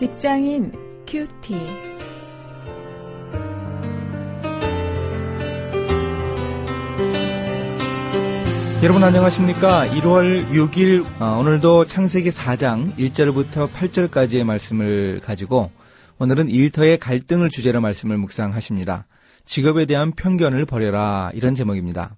직장인 큐티. 여러분 안녕하십니까? 1월 6일 어, 오늘도 창세기 4장 1절부터 8절까지의 말씀을 가지고 오늘은 일터의 갈등을 주제로 말씀을 묵상하십니다. 직업에 대한 편견을 버려라 이런 제목입니다.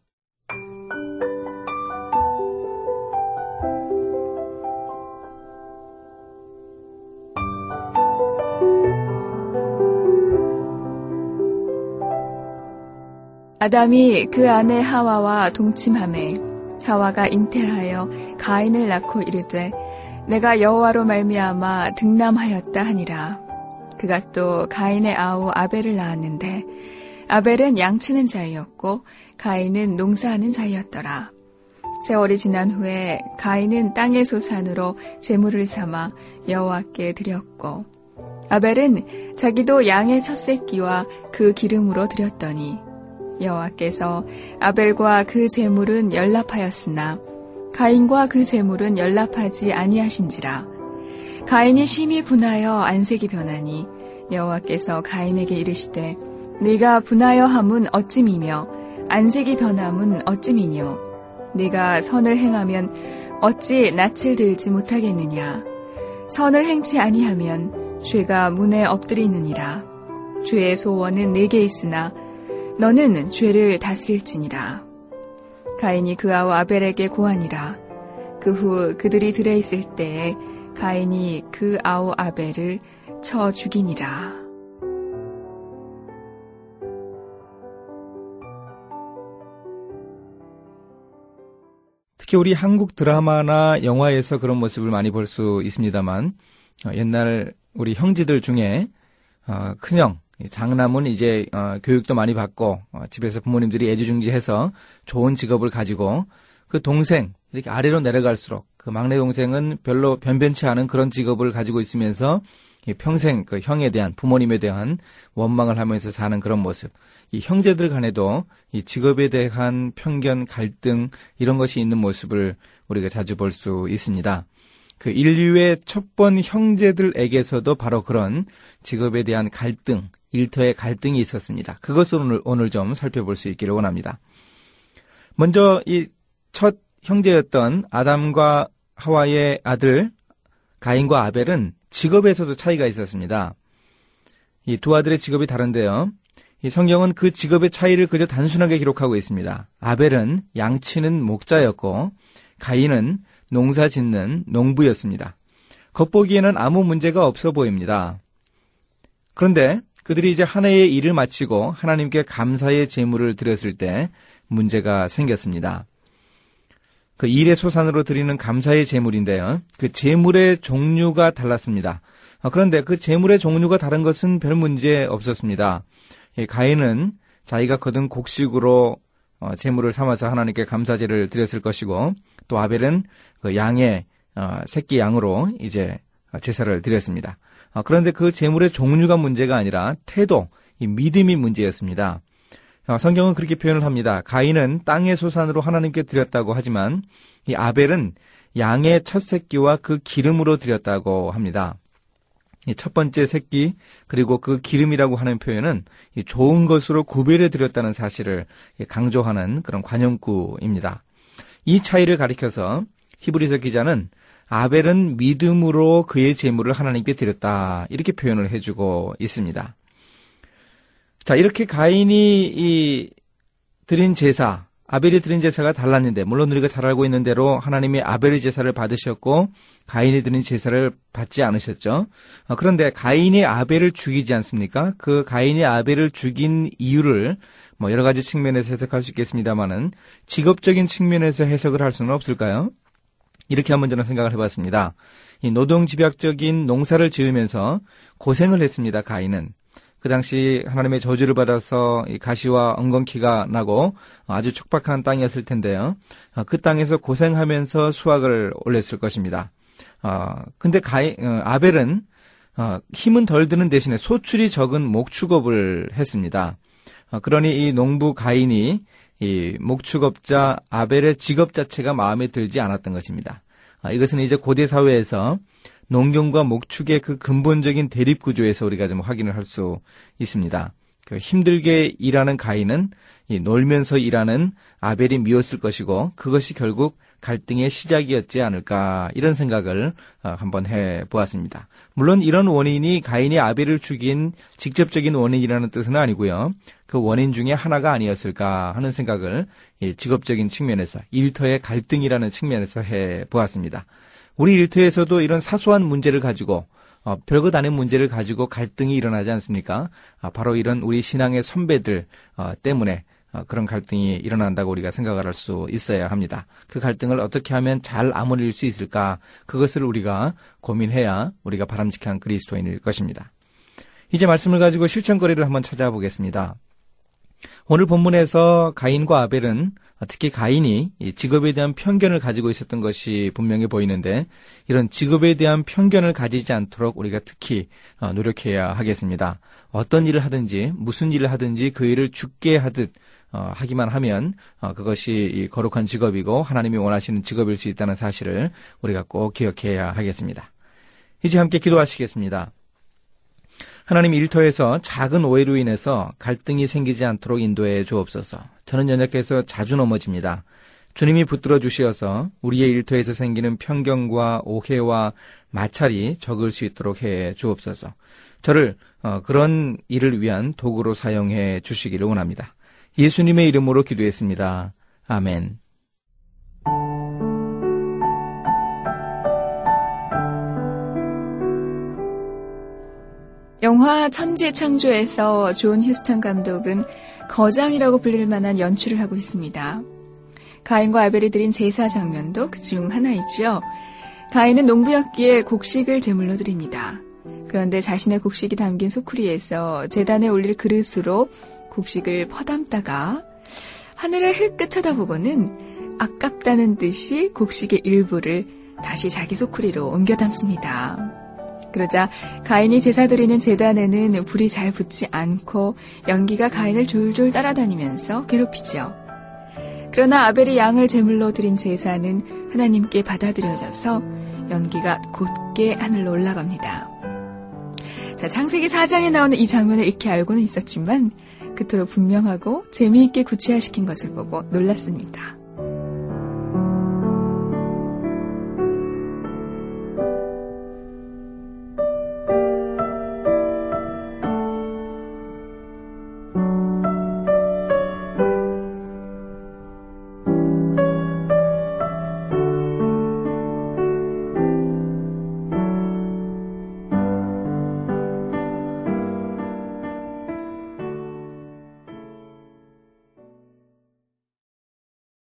아담이 그 아내 하와와 동침함에 하와가 잉태하여 가인을 낳고 이르되 내가 여호와로 말미암아 등남하였다 하니라. 그가 또 가인의 아우 아벨을 낳았는데 아벨은 양치는 자이었고 가인은 농사하는 자이었더라. 세월이 지난 후에 가인은 땅의 소산으로 재물을 삼아 여호와께 드렸고 아벨은 자기도 양의 첫 새끼와 그 기름으로 드렸더니 여호와께서 아벨과 그 제물은 연락하였으나 가인과 그 제물은 연락하지 아니하신지라. 가인이 심히 분하여 안색이 변하니 여호와께서 가인에게 이르시되 네가 분하여 함은 어찌미며 안색이 변함은 어찌미뇨? 네가 선을 행하면 어찌 낯을 들지 못하겠느냐? 선을 행치 아니하면 죄가 문에 엎드리느니라. 죄의 소원은 내게 있으나 너는 죄를 다스릴지니라. 가인이 그아와 아벨에게 고하니라. 그 후 그들이 들에 있을 때에 가인이 그 아우 아벨을 쳐 죽이니라. 특히 우리 한국 드라마나 영화에서 그런 모습을 많이 볼 수 있습니다만 어, 옛날 우리 형제들 중에 어, 큰형 장남은 이제 어, 교육도 많이 받고 어, 집에서 부모님들이 애지중지해서 좋은 직업을 가지고 그 동생 이렇게 아래로 내려갈수록 그 막내 동생은 별로 변변치 않은 그런 직업을 가지고 있으면서 평생 그 형에 대한 부모님에 대한 원망을 하면서 사는 그런 모습. 이 형제들 간에도 이 직업에 대한 편견, 갈등 이런 것이 있는 모습을 우리가 자주 볼 수 있습니다. 그 인류의 첫 번 형제들에게서도 바로 그런 직업에 대한 갈등, 일터의 갈등이 있었습니다. 그것을 오늘, 오늘 좀 살펴볼 수 있기를 원합니다. 먼저 이 첫 형제였던 아담과 하와의 아들 가인과 아벨은 직업에서도 차이가 있었습니다. 이 두 아들의 직업이 다른데요. 이 성경은 그 직업의 차이를 그저 단순하게 기록하고 있습니다. 아벨은 양치는 목자였고 가인은 농사 짓는 농부였습니다. 겉보기에는 아무 문제가 없어 보입니다. 그런데 그들이 이제 한 해의 일을 마치고 하나님께 감사의 제물을 드렸을 때 문제가 생겼습니다. 그 일의 소산으로 드리는 감사의 제물인데요. 그 제물의 종류가 달랐습니다. 어, 그런데 그 제물의 종류가 다른 것은 별 문제 없었습니다. 가인은 자기가 거둔 곡식으로 어, 제물을 삼아서 하나님께 감사제를 드렸을 것이고 또 아벨은 그 양의 어, 새끼 양으로 이제 제사를 드렸습니다. 어, 그런데 그 제물의 종류가 문제가 아니라 태도, 이 믿음이 문제였습니다. 어, 성경은 그렇게 표현을 합니다. 가인은 땅의 소산으로 하나님께 드렸다고 하지만 이 아벨은 양의 첫 새끼와 그 기름으로 드렸다고 합니다. 첫 번째 새끼 그리고 그 기름이라고 하는 표현은 좋은 것으로 구별해 드렸다는 사실을 강조하는 그런 관용구입니다. 이 차이를 가리켜서 히브리서 기자는 아벨은 믿음으로 그의 재물을 하나님께 드렸다. 이렇게 표현을 해주고 있습니다. 자, 이렇게 가인이 이 드린 제사, 아벨이 드린 제사가 달랐는데, 물론 우리가 잘 알고 있는 대로 하나님이 아벨의 제사를 받으셨고, 가인이 드린 제사를 받지 않으셨죠. 어, 그런데 가인이 아벨을 죽이지 않습니까? 그 가인이 아벨을 죽인 이유를 뭐 여러 가지 측면에서 해석할 수 있겠습니다만은 직업적인 측면에서 해석을 할 수는 없을까요? 이렇게 한번 저는 생각을 해봤습니다. 이 노동 집약적인 농사를 지으면서 고생을 했습니다. 가인은. 그 당시 하나님의 저주를 받아서 가시와 엉겅퀴가 나고 아주 촉박한 땅이었을 텐데요. 어, 그 땅에서 고생하면서 수확을 올렸을 것입니다. 어, 근데 가인, 어, 아벨은 어, 힘은 덜 드는 대신에 소출이 적은 목축업을 했습니다. 어, 그러니 이 농부 가인이 이 목축업자 아벨의 직업 자체가 마음에 들지 않았던 것입니다. 아, 이것은 이제 고대 사회에서 농경과 목축의 그 근본적인 대립 구조에서 우리가 좀 확인을 할 수 있습니다. 그 힘들게 일하는 가인은 놀면서 일하는 아벨이 미웠을 것이고 그것이 결국 갈등의 시작이었지 않을까 이런 생각을 어, 한번 해 보았습니다. 물론 이런 원인이 가인이 아벨을 죽인 직접적인 원인이라는 뜻은 아니고요. 그 원인 중에 하나가 아니었을까 하는 생각을 직업적인 측면에서 일터의 갈등이라는 측면에서 해 보았습니다. 우리 일터에서도 이런 사소한 문제를 가지고 어, 별것 아닌 문제를 가지고 갈등이 일어나지 않습니까? 아, 바로 이런 우리 신앙의 선배들 어, 때문에 어, 그런 갈등이 일어난다고 우리가 생각을 할 수 있어야 합니다. 그 갈등을 어떻게 하면 잘 아무릴 수 있을까? 그것을 우리가 고민해야 우리가 바람직한 그리스도인일 것입니다. 이제 말씀을 가지고 실천거리를 한번 찾아보겠습니다. 오늘 본문에서 가인과 아벨은 특히 가인이 직업에 대한 편견을 가지고 있었던 것이 분명히 보이는데 이런 직업에 대한 편견을 가지지 않도록 우리가 특히 어, 노력해야 하겠습니다. 어떤 일을 하든지 무슨 일을 하든지 그 일을 죽게 하듯 어, 하기만 하면 어, 그것이 거룩한 직업이고 하나님이 원하시는 직업일 수 있다는 사실을 우리가 꼭 기억해야 하겠습니다. 이제 함께 기도하시겠습니다. 하나님 일터에서 작은 오해로 인해서 갈등이 생기지 않도록 인도해 주옵소서. 저는 연약해서 자주 넘어집니다. 주님이 붙들어 주시어서 우리의 일터에서 생기는 편견과 오해와 마찰이 적을 수 있도록 해 주옵소서. 저를 어, 그런 일을 위한 도구로 사용해 주시기를 원합니다. 예수님의 이름으로 기도했습니다. 아멘. 영화 천지창조에서 존 휴스턴 감독은 거장이라고 불릴 만한 연출을 하고 있습니다. 가인과 아벨이 드린 제사 장면도 그 중 하나이지요. 가인은 농부였기에 곡식을 제물로 드립니다. 그런데 자신의 곡식이 담긴 소쿠리에서 제단에 올릴 그릇으로 곡식을 퍼담다가 하늘을 힐끗 쳐다보고는 아깝다는 듯이 곡식의 일부를 다시 자기 소쿠리로 옮겨 담습니다. 그러자 가인이 제사 드리는 재단에는 불이 잘 붙지 않고 연기가 가인을 졸졸 따라다니면서 괴롭히지요. 그러나 아벨이 양을 제물로 드린 제사는 하나님께 받아들여져서 연기가 곧게 하늘로 올라갑니다. 자, 창세기 4장에 나오는 이 장면을 익히 알고는 있었지만 그토록 분명하고 재미있게 구체화시킨 것을 보고 놀랐습니다.